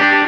Bye.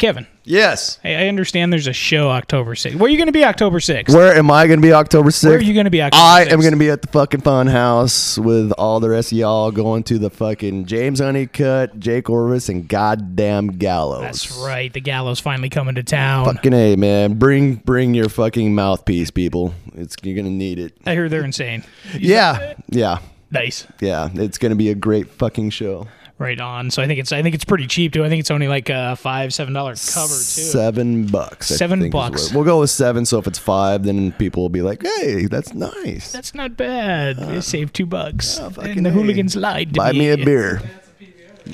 Kevin. Yes. Hey, I understand there's a show October 6th. Where are you going to be October 6th? Where am I going to be October 6th? Where are you going to be October I 6th? am going to be at the fucking fun house with all the rest of y'all going to the fucking James Honeycutt, Jake Orvis, and goddamn Gallows. That's right. The gallows finally coming to town. Fucking A, man. Bring bring your fucking mouthpiece, people. It's You're going to need it. I hear they're insane. Yeah. Yeah. Nice. Yeah. It's going to be a great fucking show. Right on. So I think it's I think it's pretty cheap too. I think it's only like a five seven dollar cover too. Seven bucks. I Seven think is bucks. what- We'll go with seven. So if it's five, then people will be like, "Hey, that's nice. That's not bad. they um, saved two bucks. fucking and the A. hooligans lied to Buy me a beer."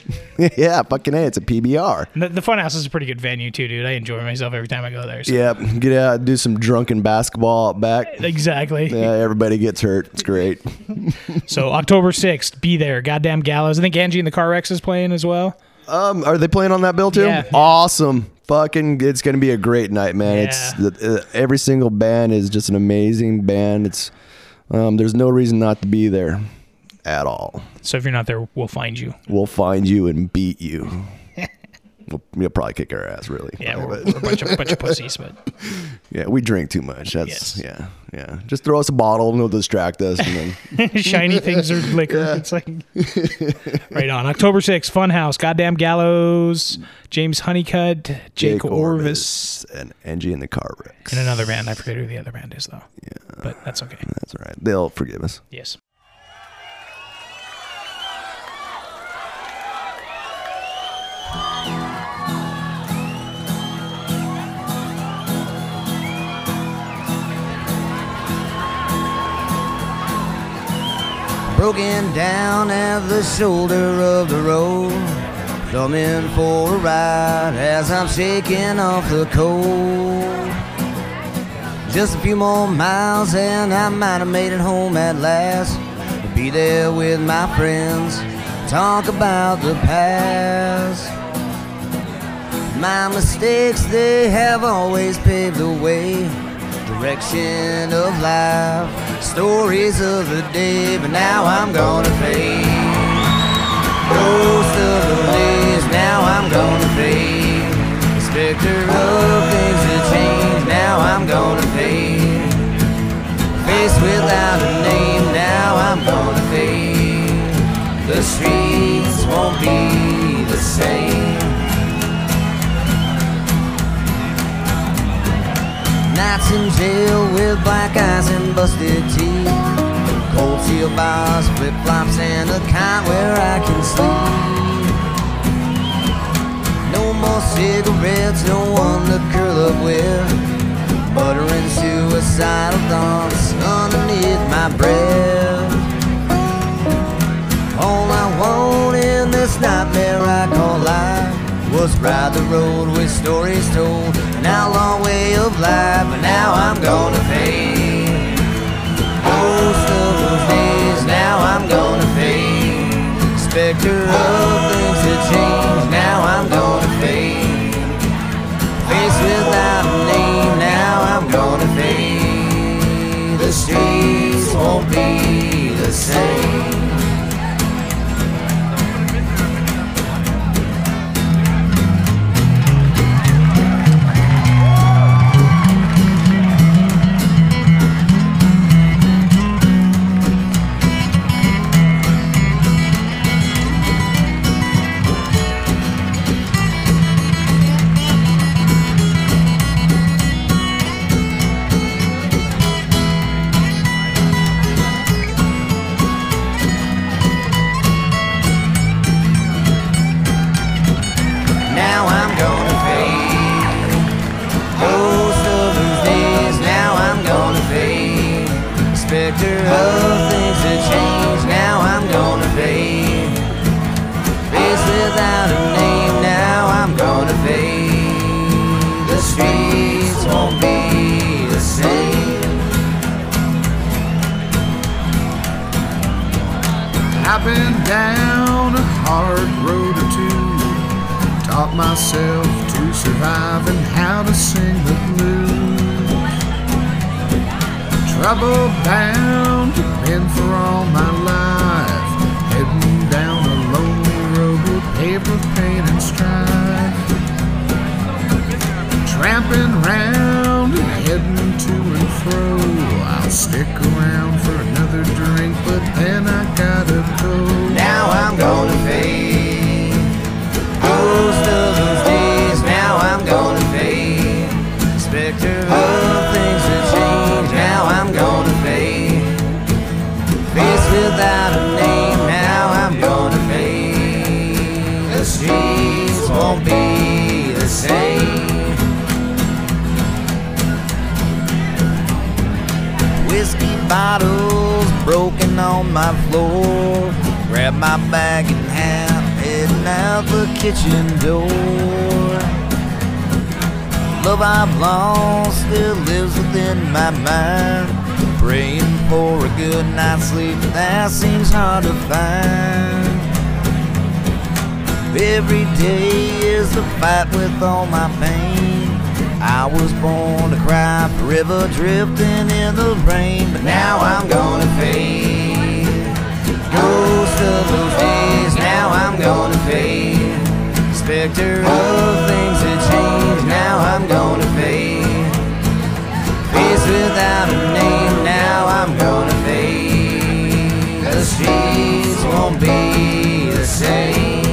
yeah, fucking a. It's a PBR. The, the Funhouse is a pretty good venue too, dude. I enjoy myself every time I go there. So. Yep. Get out, do some drunken basketball out back. Exactly. Yeah, everybody gets hurt. It's great. So October sixth, be there. Goddamn gallows. I think Angie and the Car Wrecks is playing as well. Um, are they playing on that bill too? Yeah. Awesome. Fucking, it's gonna be a great night, man. It's Yeah. the, uh, every single band is just an amazing band. It's um, there's no reason not to be there at all. So if you're not there, we'll find you. We'll find you and beat you. we'll, you'll probably kick our ass, really. Yeah, we're, we're a bunch of bunch of pussies, but yeah, we drink too much. That's Yes. yeah, yeah. Just throw us a bottle and it'll distract us, and then shiny things are liquor. It's like right on October sixth, Funhouse, goddamn gallows, James Honeycutt, Jake, Orvis, and Angie in the car wrecks. and another band. I forget who the other band is though. Yeah, but that's okay. That's all right. They'll forgive us. Yes. Broken down at the shoulder of the road. Coming for a ride as I'm shaking off the cold. Just a few more miles and I might have made it home at last. Be there with my friends, talk about the past. My mistakes, they have always paved the way. Direction of life, stories of the day, but now I'm gonna fade. Ghost of the days, now I'm gonna fade. Specter of things that change, now I'm gonna fade. Face without a name, now I'm gonna fade. The streets won't be the same. Nights in jail with black eyes and busted teeth. Cold steel bars, flip flops, and a cot where I can sleep. No more cigarettes, no one to curl up with. Muttering suicidal thoughts underneath my breath. All I want in this nightmare I call life was ride the road with stories told, an outlaw way of life, but now I'm gonna fade. Most of those days, now I'm gonna fade. Specter of things that change, now I'm gonna fade. Face without a name, now I'm gonna fade. The streets won't be the same. Streets won't be the same. Whiskey bottles broken on my floor. Grab my bag and hat, heading out the kitchen door. Love I've lost still lives within my mind. Praying for a good night's sleep, that seems hard to find. Every day is a fight with all my pain. I was born to cry, forever drifting in the rain, but now I'm gonna fade. Ghost of those days, now I'm gonna fade. Spectre of things that change, now I'm gonna fade. Face without a name, now I'm gonna fade. The streets won't be the same.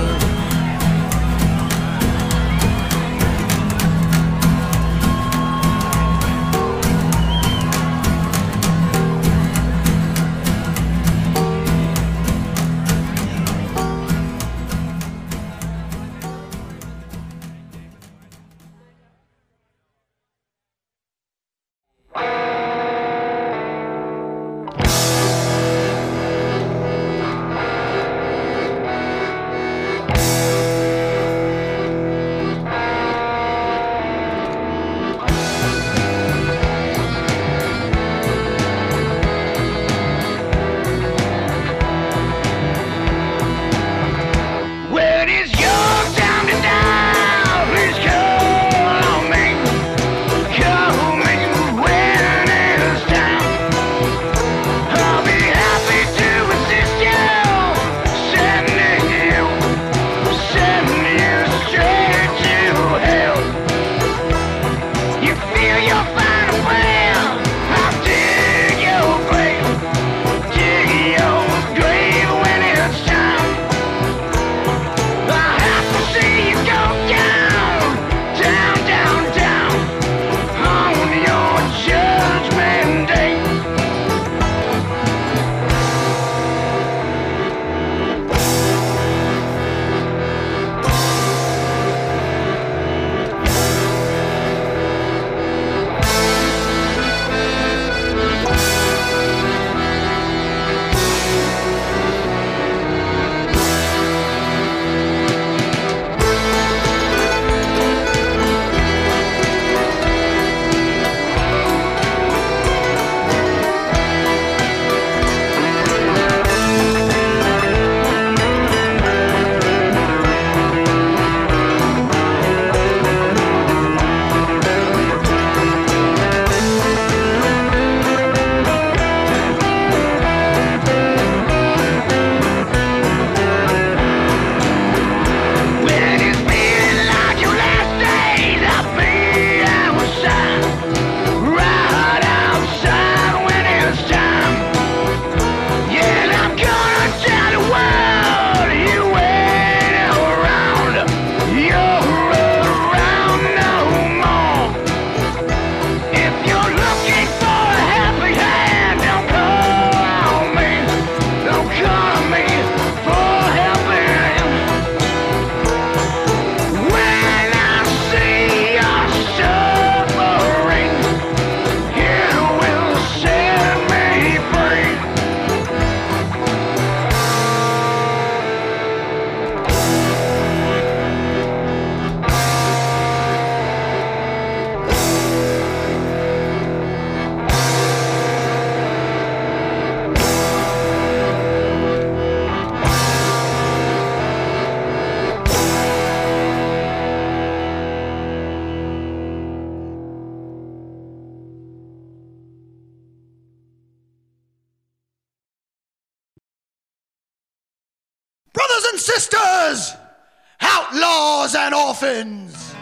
Orphans.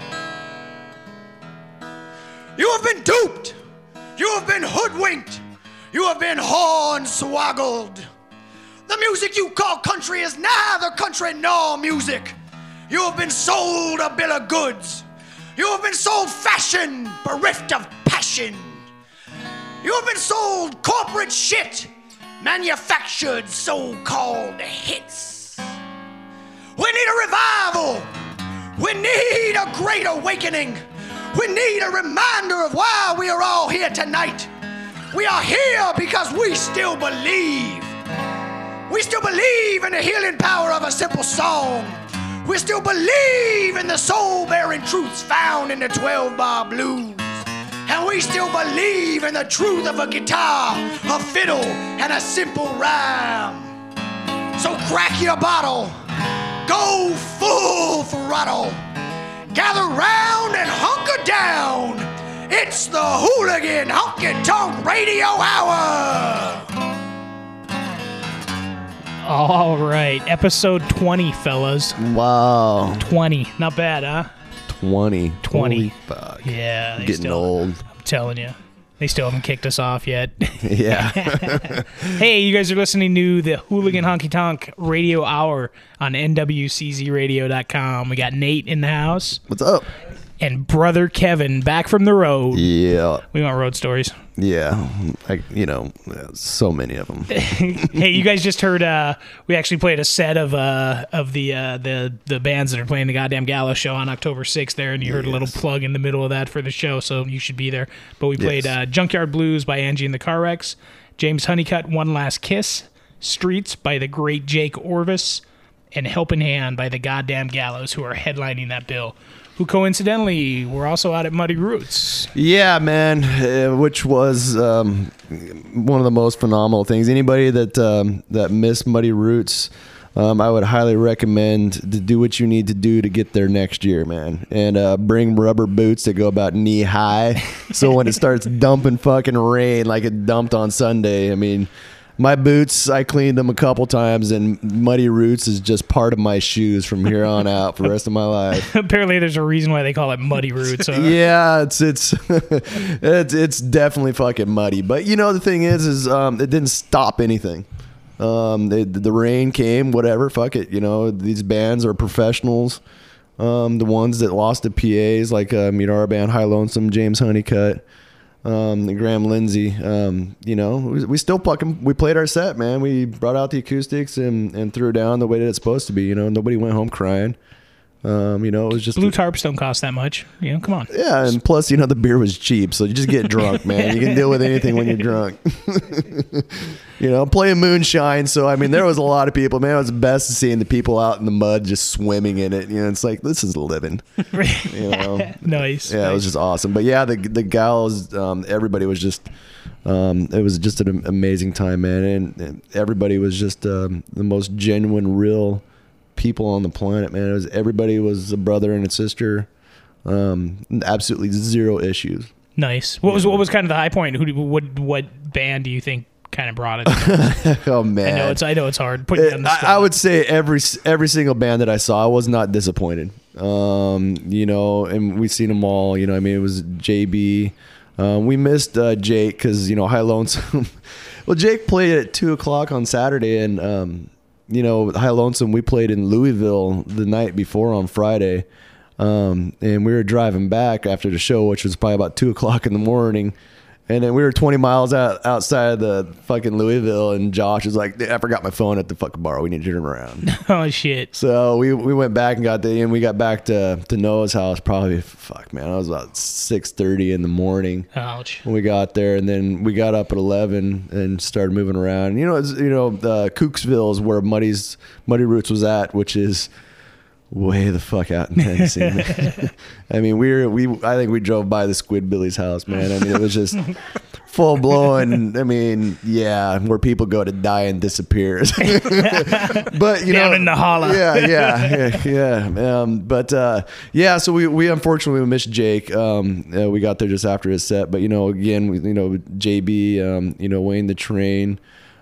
You have been duped. You have been hoodwinked. You have been hornswoggled. The music you call country is neither country nor music. You have been sold a bill of goods. You have been sold fashion bereft of passion. You have been sold corporate shit, manufactured so called hits. We need a revival. We need a great awakening. We need a reminder of why we are all here tonight. We are here because we still believe. We still believe in the healing power of a simple song. We still believe in the soul bearing truths found in the 12 bar blues. And we still believe in the truth of a guitar, a fiddle, and a simple rhyme. So crack your bottle, go full throttle, gather round and hunker down. It's the Hooligan Honky Tonk Radio Hour. All right, episode 20, fellas. Wow. 20. Not bad, huh? 20. 20. Holy fuck. Yeah. Getting still, old. I'm telling you. They still haven't kicked us off yet. Yeah. hey, you guys are listening to the Hooligan Honky Tonk Radio Hour on NWCZRadio.com. We got Nate in the house What's up? And brother Kevin back from the road. Yeah. We want road stories. Yeah. Like, you know, so many of them. hey, you guys just heard uh we actually played a set of uh of the uh the the bands that are playing the goddamn Gallows show on October 6th there and you heard a little plug in the middle of that for the show, so you should be there. But we played Yes. uh Junkyard Blues by Angie and the Car Wrecks, James Honeycutt One Last Kiss, Streets by the great Jake Orvis, and Helping Hand by the goddamn Gallows who are headlining that bill. Who coincidentally were also out at Muddy Roots. Yeah, man, uh, which was um, one of the most phenomenal things. Anybody that um, that missed Muddy Roots, um, I would highly recommend to do what you need to do to get there next year, man. And uh, bring rubber boots that go about knee high, so when it starts dumping fucking rain like it dumped on Sunday, I mean. My boots, I cleaned them a couple times, and Muddy Roots is just part of my shoes from here on out for the rest of my life. Apparently there's a reason why they call it Muddy Roots. Uh, yeah, it's it's it's it's definitely fucking muddy. But you know the thing is, is um, it didn't stop anything. Um, it, the rain came, whatever. Fuck it. You know these bands are professionals. Um, the ones that lost the PAs, like you our band High Lonesome, James Honeycutt, um, Graham Lindsey. Um, you know we, we still fucking we played our set, man. We brought out the acoustics and and threw down the way that it's supposed to be. You know nobody went home crying. Um, you know it was just Blue tarps don't cost that much. You know, come on. yeah, and plus, you know, the beer was cheap, so you just get drunk, man. You can deal with anything when you're drunk. you know, playing moonshine, so I mean, there was a lot of people. Man, it was best seeing the people out in the mud just swimming in it. You know, it's like this is living. You know, nice. yeah, it was just awesome. But yeah, the the gals, um, everybody was just. Um, it was just an amazing time, man, and, and everybody was just um, the most genuine, real people on the planet, man. It was everybody was a brother and a sister. Um, absolutely zero issues. nice. What was what was kind of the high point? Who do- what what band do you think kind of brought it? Oh man, I know it's I know it's hard putting you on the I. I would say every every single band that I saw, I was not disappointed. Um, you know, and we've seen them all. You know, I mean, it was JB. Um, we missed uh, Jake because you know High Lonesome. well, Jake played at two o'clock on Saturday, and um, you know High Lonesome. We played in Louisville the night before on Friday, um, and we were driving back after the show, which was probably about two o'clock in the morning. And then we were 20 miles out outside of the fucking Louisville, and Josh was like, "I forgot my phone at the fucking bar. We need to turn around." oh shit. so we we went back and got the and we got back to to Noah's house. Probably fuck man, I was about 6:30 in the morning Ouch. when we got there, and then we got up at 11 and started moving around. You know, it's, you know, uh, Cookeville is where Muddy's Muddy Roots was at, which is way the fuck out in Tennessee. I mean, we were we I think we drove by the Squidbillies house, man. I mean, it was just full blown. I mean, yeah, where people go to die and disappear. but you Down know, in the holla. yeah, yeah, yeah, yeah. Um, but uh, yeah, so we we unfortunately missed Jake. Um, uh, we got there just after his set, but you know, again, we, you know, JB, um, you know, Wayne the Train,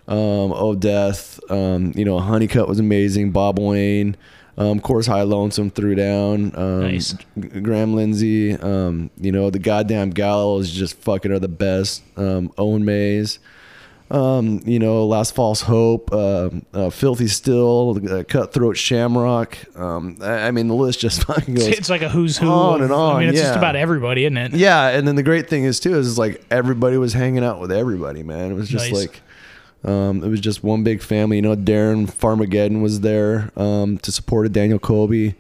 um, Oh Death, um, you know, Honeycutt was amazing. Bob Wayne. Um, of course, High Lonesome threw down. Um, Nice. Graham Lindsey. Um, you know, the goddamn Gallows just fucking are the best. Um, Owen Mays. Um, you know, Last False Hope, uh, uh, Filthy Still, uh, Cutthroat Shamrock. Um, I, I mean, the list just fucking goes. It's like a who's who. On and on, I mean, it's just about everybody, isn't it? Yeah, and then the great thing is too is, is like everybody was hanging out with everybody, man. It was just Nice. like um, it was just one big family. You know, Darren Farmageddon was there um, to support Daniel Kobe.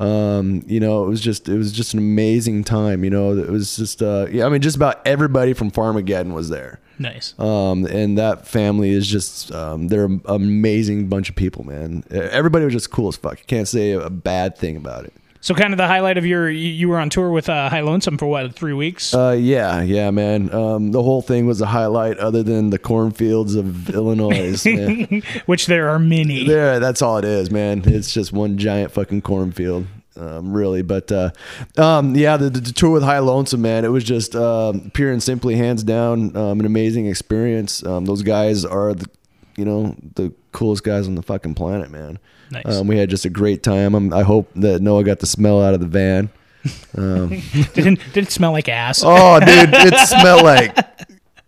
Um, you know, it was just it was just an amazing time. You know, it was just uh, yeah. I mean, just about everybody from Farmageddon was there. Nice. Um, and that family is just um, they're an amazing bunch of people, man. Everybody was just cool as fuck. You can't say a bad thing about it. So, kind of the highlight of your, you, were on tour with uh, High Lonesome for what, three weeks? Uh, yeah, yeah, man. Um, the whole thing was a highlight, other than the cornfields of Illinois. Which there are many. There, that's all it is, man. It's just one giant fucking cornfield, um, really. But uh, um, yeah, the, the tour with High Lonesome, man, it was just um, pure and simply, hands down, um, an amazing experience. Um, those guys are the, you know, the coolest guys on the fucking planet, man. Nice. Um, we had just a great time. Um, I hope that Noah got the smell out of the van. Didn't, did it smell like ass? Oh, dude, it smelled like.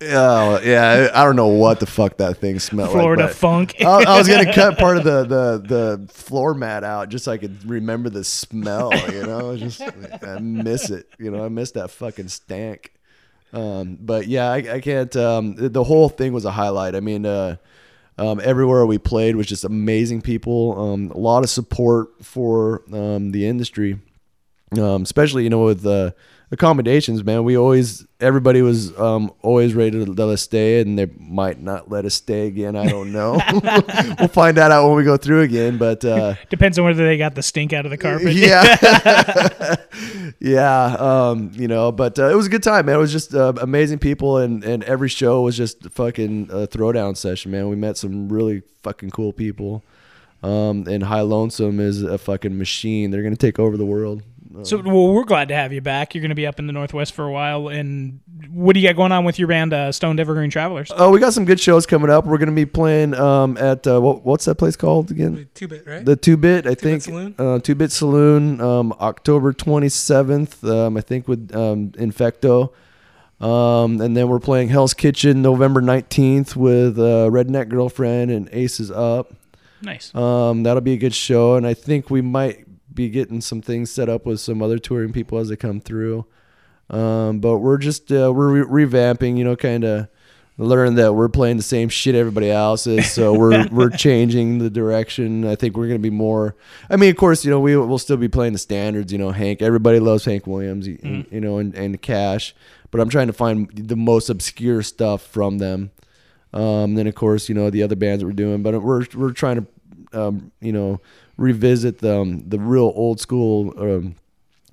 Oh yeah, I don't know what the fuck that thing smelled Florida like. funk. I, I was gonna cut part of the, the the floor mat out just so I could remember the smell. You know, just I miss it. You know, I miss that fucking stank. Um, but yeah, I, I can't. Um, the the whole thing was a highlight. I mean, uh, um, everywhere we played was just amazing people. Um, a lot of support for um, the industry um, especially you know with uh, accommodations, man. We always everybody was um, always ready to let us stay, and they might not let us stay again. I don't know. we'll find that out when we go through again. But uh, Depends on whether they got the stink out of the carpet. yeah, yeah, um, you know. But uh, it was a good time, man. It was just uh, amazing people, and and every show was just a fucking a throwdown session, man. We met some really fucking cool people. Um, and High Lonesome is a fucking machine. They're gonna take over the world. So, well, we're glad to have you back. You're going to be up in the Northwest for a while. And what do you got going on with your band, uh, Stoned Evergreen Travelers? Oh, we got some good shows coming up. We're gonna be playing um, at uh, what, what's that place called again? Two bit, right? The Two Bit, I think. Saloon? Uh, Two Bit Saloon, um, October twenty seventh. Um, I think with um, Infecto. Um, and then we're playing Hell's Kitchen November nineteenth with uh, Redneck Girlfriend and Aces Up. Nice. Um, that'll be a good show, and I think we might be getting some things set up with some other touring people as they come through. Um, but we're just uh, we're re- revamping, you know, kind of learn that we're playing the same shit everybody else is, so we're we're changing the direction. I think we're gonna be more. I mean, of course, you know, we will still be playing the standards. You know, Hank. Everybody loves Hank Williams. You, you know, and, and Cash. But I'm trying to find the most obscure stuff from them. Um, then of course, you know the other bands that we're doing, but we're we're trying to, um, you know, revisit the um, the real old school, um,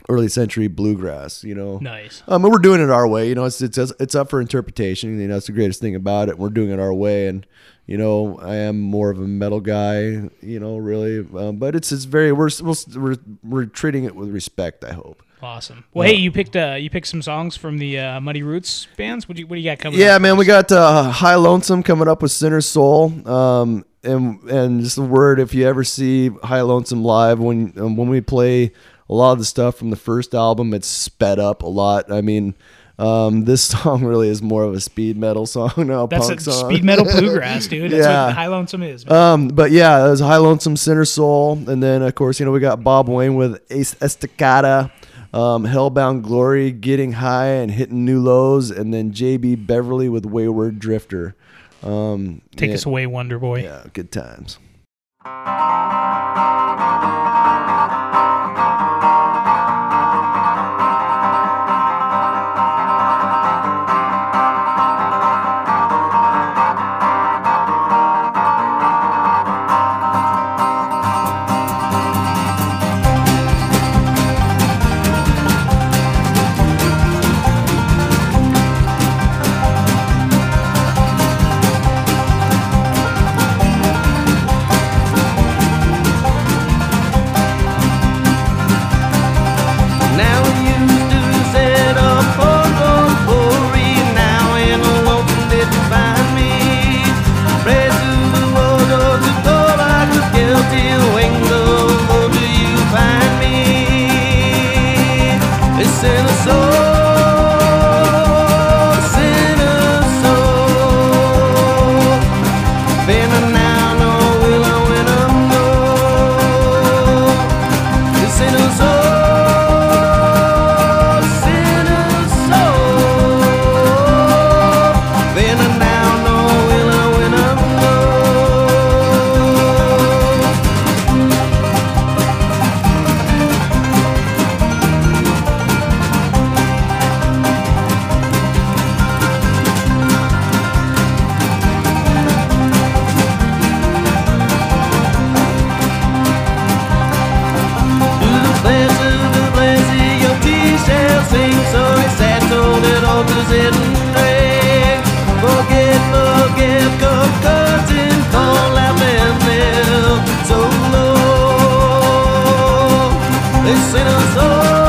early century bluegrass. You know, Nice. um, and we're doing it our way. You know, it's it's it's up for interpretation. You know, that's the greatest thing about it. We're doing it our way, and you know, I am more of a metal guy. You know, really, um, but it's it's very we're we're we're, we're treating it with respect. I hope. Awesome. Well, hey, you picked uh, you picked some songs from the uh, Muddy Roots bands. What do you what do you got coming? Yeah, man, we got uh, High Lonesome coming up with Sinner Soul. Um, and and just a word, if you ever see High Lonesome live, when um, when we play a lot of the stuff from the first album, it's sped up a lot. I mean, um, this song really is more of a speed metal song, not a That's a song. speed metal bluegrass, dude. That's Yeah. what High Lonesome is. man. Um, but yeah, it was High Lonesome Sinner Soul, and then of course you know we got Bob Wayne with Ace Estacada, um, Hellbound Glory, Getting High and Hitting New Lows, and then JB Beverly with Wayward Drifter. Um, Take yeah, us away, Wonder Boy. Yeah, good times. quiero solo.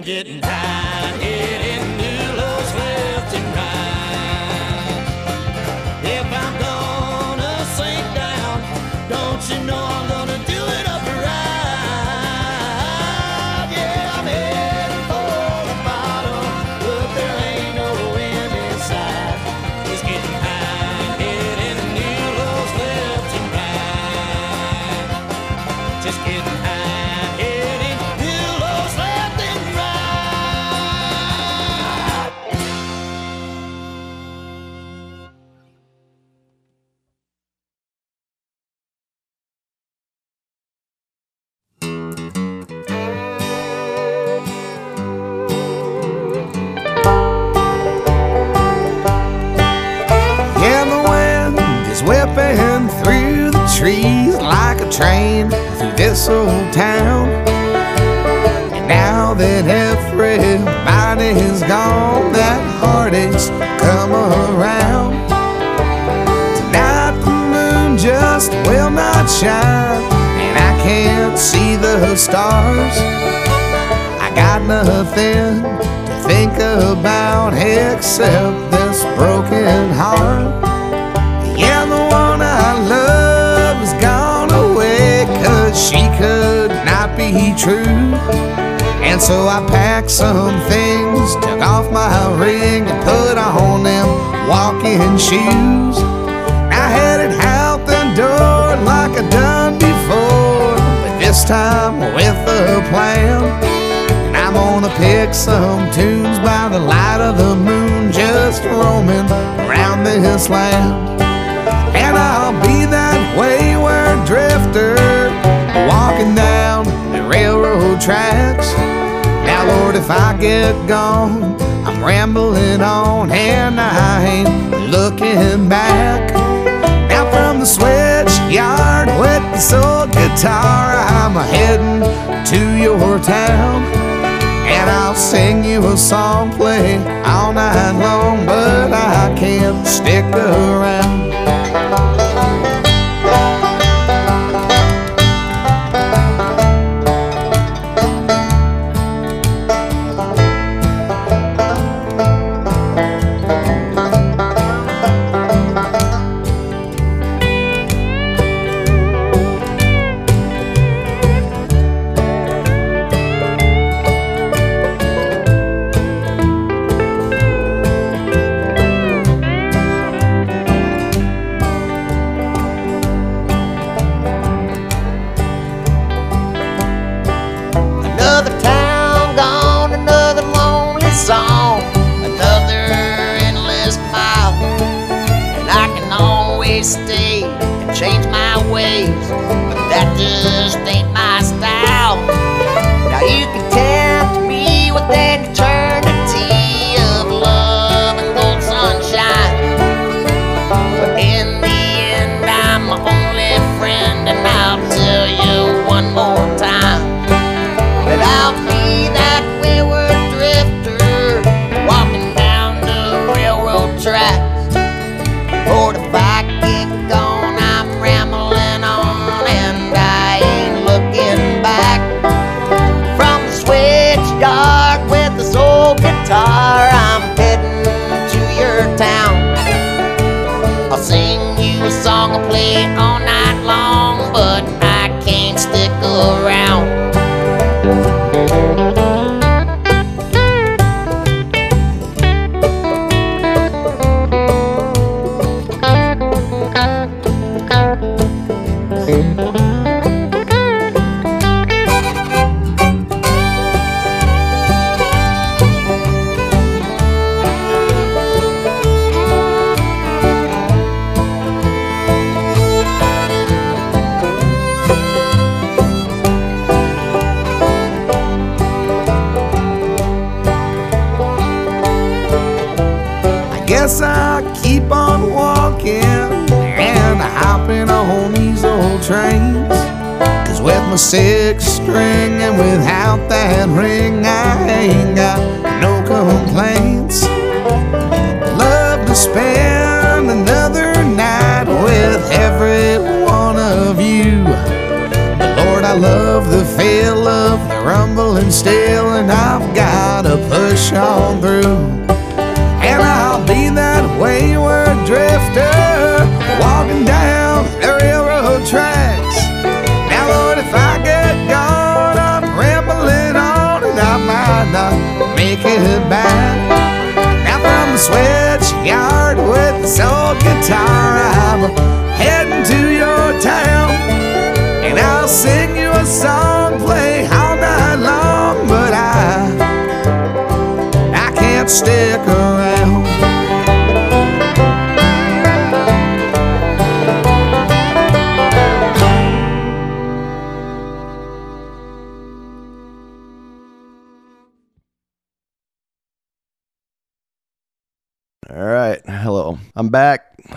Getting high, hitting new time with a plan. And I'm gonna pick some tunes by the light of the moon, just roaming around this land. And I'll be that wayward drifter, walking down the railroad tracks. Now, Lord, if I get gone, I'm rambling on and I ain't looking back. Now, from the sweat yard with this soul guitar. I'm heading to your town, and I'll sing you a song, play all night long, but I can't stick around. change. guitar, I'm heading to your town. And I'll sing you a song, play all night long, but I, I can't stick around.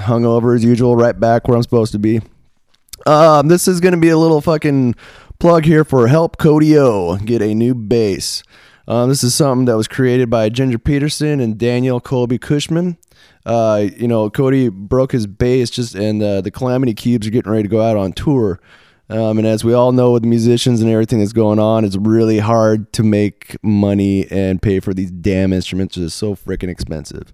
hungover as usual, right back where I'm supposed to be. Um, this is going to be a little fucking plug here for Help Cody O get a new bass. Um, this is something that was created by Ginger Peterson and Danielle Colby Cushman. Uh, you know, Cody broke his bass just, and uh, the Calamity Cubes are getting ready to go out on tour. Um, and as we all know, with musicians and everything that's going on, it's really hard to make money and pay for these damn instruments. They're so freaking expensive.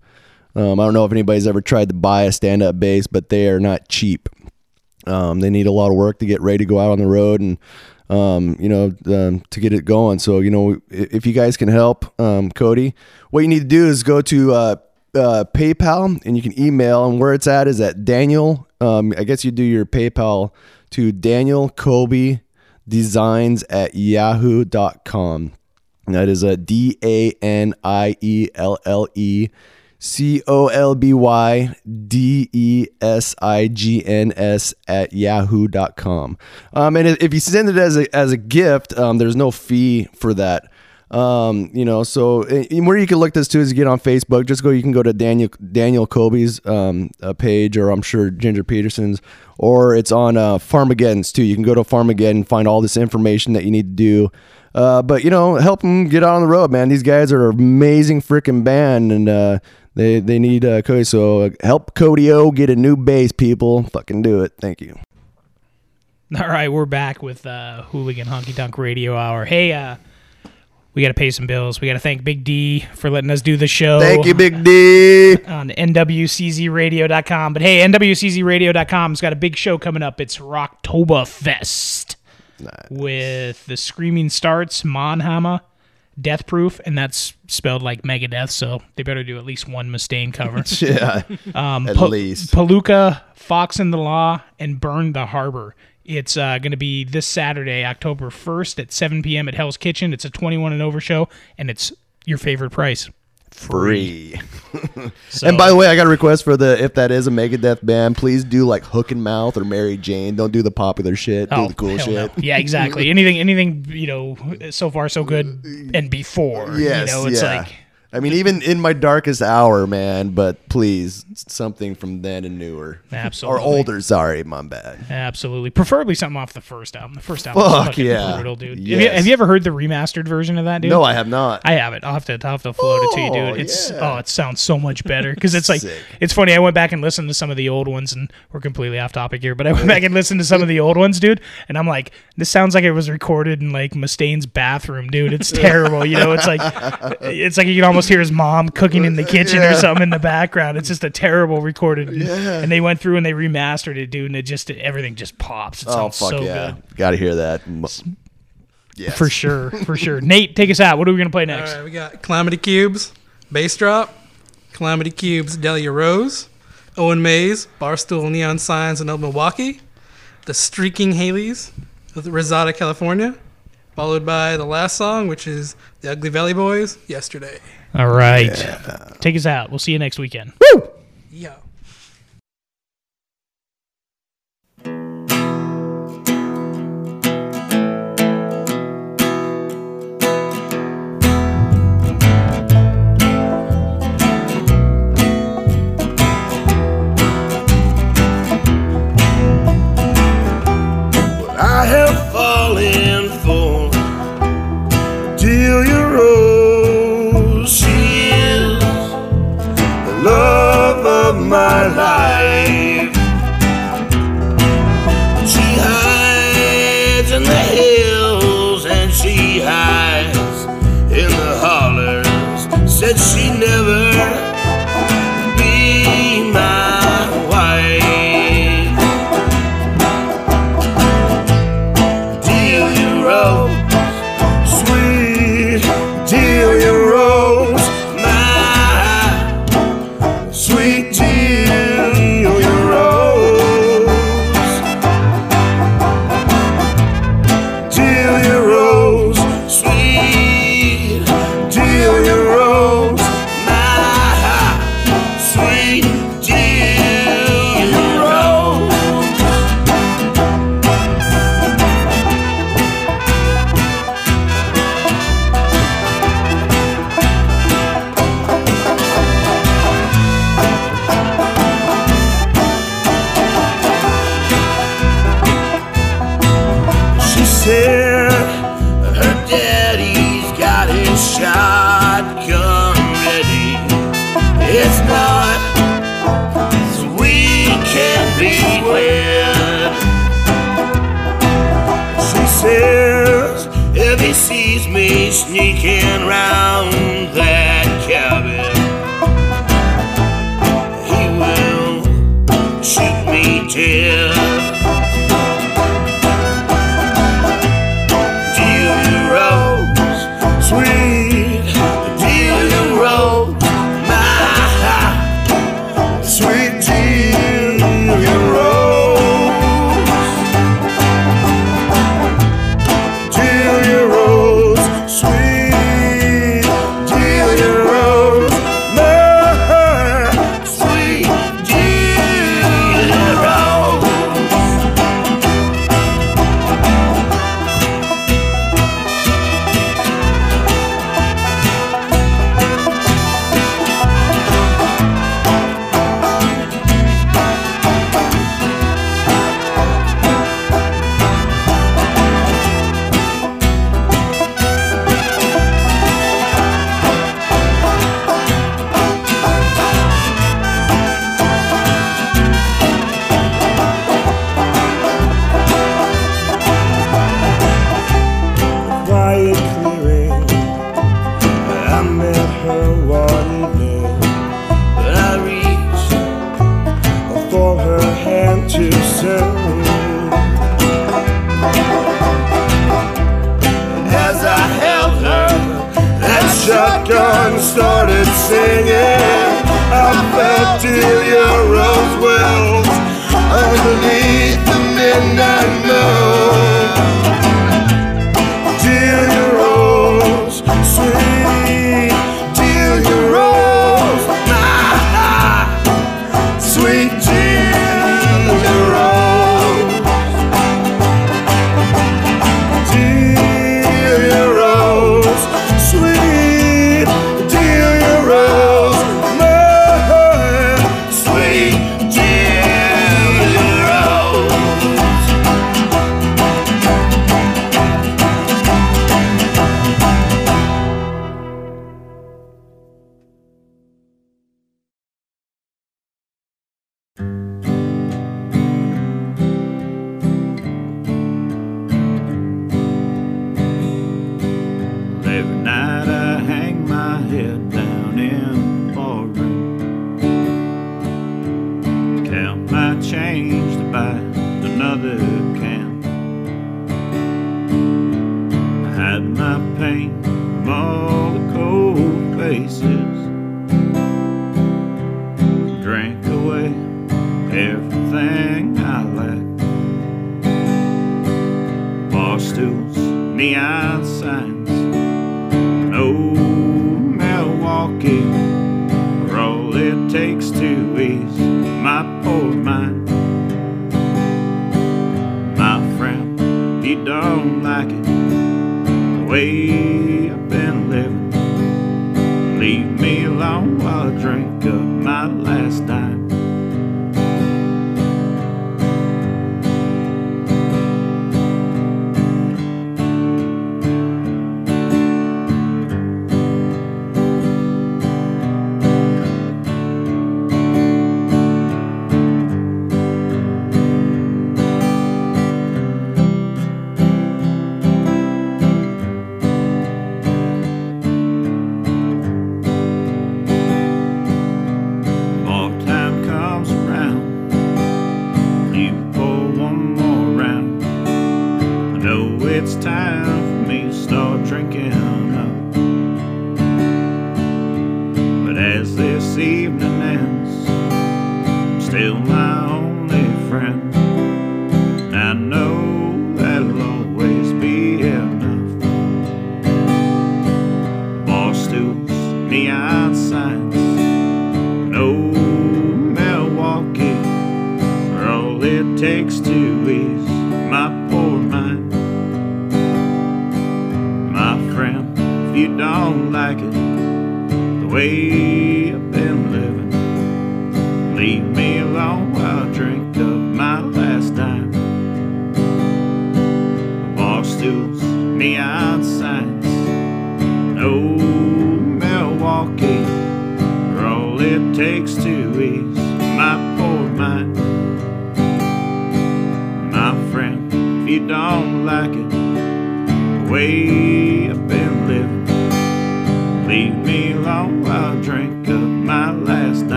Um, I don't know if anybody's ever tried to buy a stand-up bass, but they are not cheap. Um, they need a lot of work to get ready to go out on the road and um, you know um, to get it going. So you know if you guys can help um, Cody, what you need to do is go to uh, uh, PayPal and you can email and where it's at is at Daniel. Um, I guess you do your PayPal to Danielle Colby Designs at yahoo.com. That is a D A N I E L L E C O L B Y D E S I G N S at yahoo.com. Um, and if you send it as a, as a gift, um, there's no fee for that. Um, you know, so uh, where you can look this too is you get on Facebook. Just go, you can go to Daniel Danielle Colby's um, uh, page, or I'm sure Ginger Peterson's, or it's on uh, Farmageddon's too. You can go to Farmageddon find all this information that you need to do. Uh, but you know, help them get out on the road, man. These guys are amazing freaking band, and uh, they they need uh, Cody. So uh, help Cody O get a new base, people. Fucking do it. Thank you. All right, we're back with uh, Hooligan Honky Tonk Radio Hour. Hey, uh, we got to pay some bills. We got to thank Big D for letting us do the show. Thank you, Big D. on nwczradio.com. But hey, nwczradio.com's got a big show coming up. It's Rocktoberfest with the Screaming Starts, Monhammer, Death Proof, and that's spelled like Megadeth, so they better do at least one Mustaine cover. Yeah, um, at Pa- least. Palooka, Fox in the Law, and Burn the Harbor. It's uh, going to be this Saturday, October 1st at 7 p.m. at Hell's Kitchen. It's a 21 and over show, and it's your favorite price. Free. So- and by the way, I got a request for the if that is a Megadeth band, please do like Hook in Mouth or Mary Jane. Don't do the popular shit. Do oh, the cool Oh, hell shit. no. Yeah, exactly. anything, anything, you know, so far so good, and before. Yes, you know, it's yeah. like I mean, even in my darkest hour, man. But please, something from then and newer, Absolutely. or older. Sorry, my bad. absolutely, preferably something off the first album. The first album, Fuck, yeah. brutal, dude. Have, you, have you ever heard the remastered version of that, dude? No, I have not. I have it. I'll have to, I'll have to float it to you, Oh, dude. It's yeah. oh, it sounds so much better because it's like Sick. it's funny. I went back and listened to some of the old ones, and we're completely off topic here. But I went back and listened to some of the old ones, dude, and I'm like, this sounds like it was recorded in like Mustaine's bathroom, dude. It's terrible. You know, it's like it's like you can almost hear his mom cooking in the kitchen or something in the background. It's just a terrible recorded. And they went through and they remastered it, dude, and it just everything just pops. It oh sounds fuck so yeah! good. Got to hear that. M- Yes. For sure, for sure. Nate, take us out. What are we gonna play next? All right, we got Calamity Cubes, Bass Drop, Calamity Cubes, Delia Rose, Owen Mays, Barstool Neon Signs in Old Milwaukee, The Streaking Haleys of Rosada, California, followed by the last song, which is The Ugly Valley Boys, Yesterday. All right. Take us out. We'll see you next weekend. Yo. I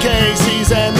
Casey's and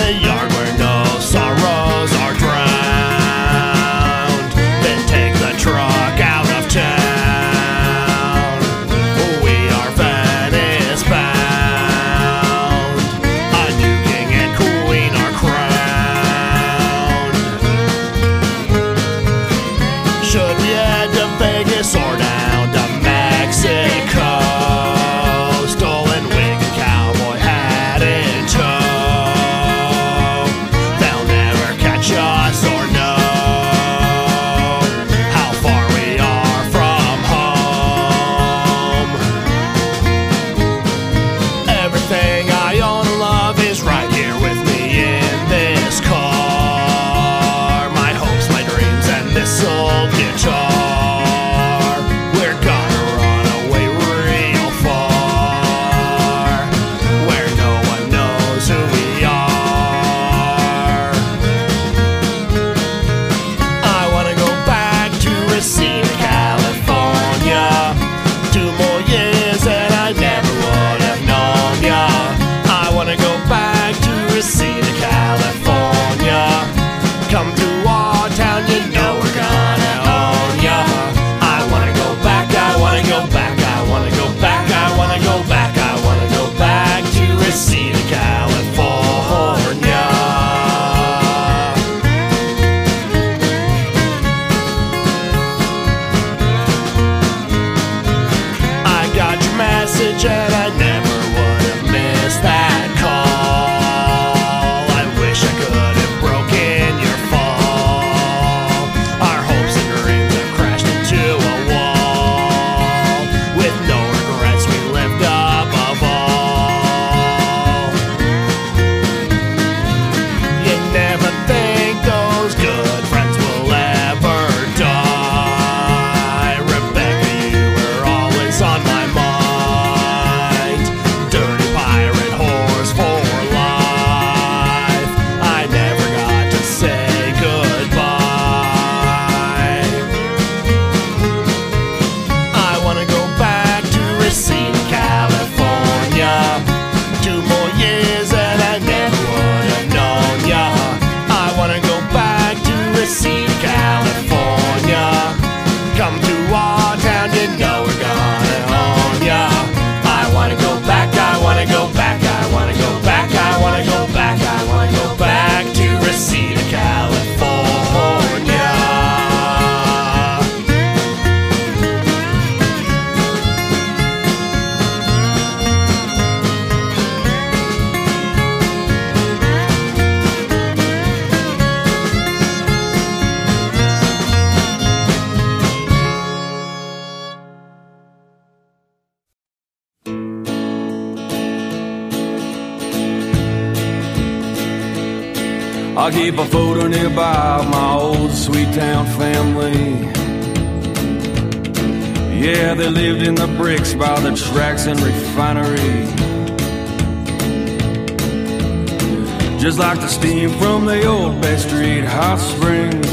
Just like the steam from the old Bay Street hot springs.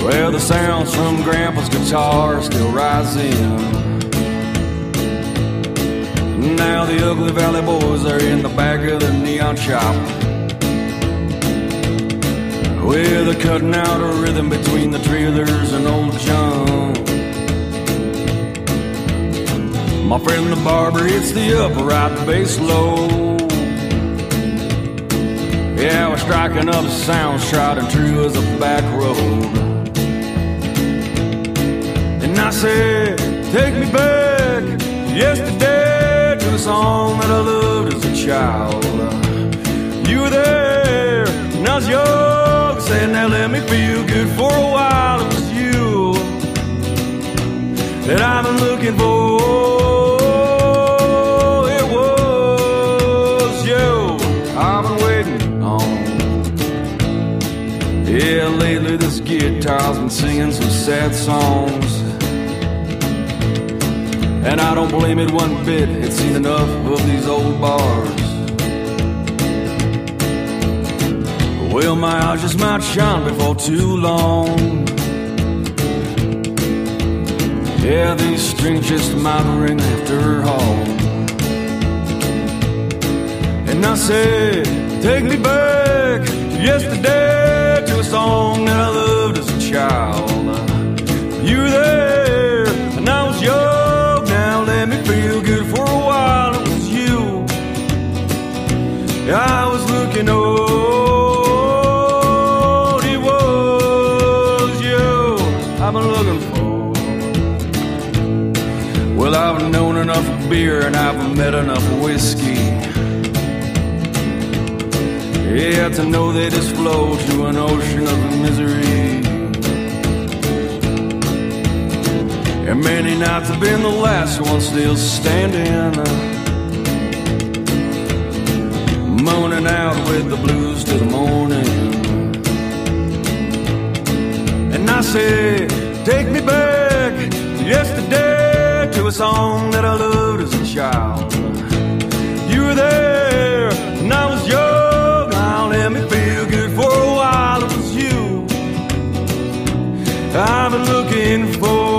Well, the sounds from Grandpa's guitar still rising. Now the Ugly Valley Boys are in the back of the neon shop. Where they're cutting out a rhythm between the trailers and old John. My friend the barber hits the upright bass low. Yeah, we're striking up sounds tried and true as a back road. And I said, take me back yesterday to the song that I loved as a child. You were there, and I was young, saying, now let me feel good for a while. It was you that I've been looking for. Guitar's been singing some sad songs. And I don't blame it one bit, it's seen enough of these old bars. Well, my eyes just might shine before too long. Yeah, these strings just might ring after all. And I said, take me back to yesterday to a song that I child. You there, and I was young. Now let me feel good for a while. It was you. I was looking old. It was you. I've been looking for. Well, I've known enough beer and I've met enough whiskey. Yeah, to know they just flow to an ocean of misery. And many nights have been the last one still standing. Moaning out with the blues till the morning. And I say, take me back to yesterday to a song that I loved as a child. You were there, and I was young. Now let me feel good for a while. It was you I've been looking for.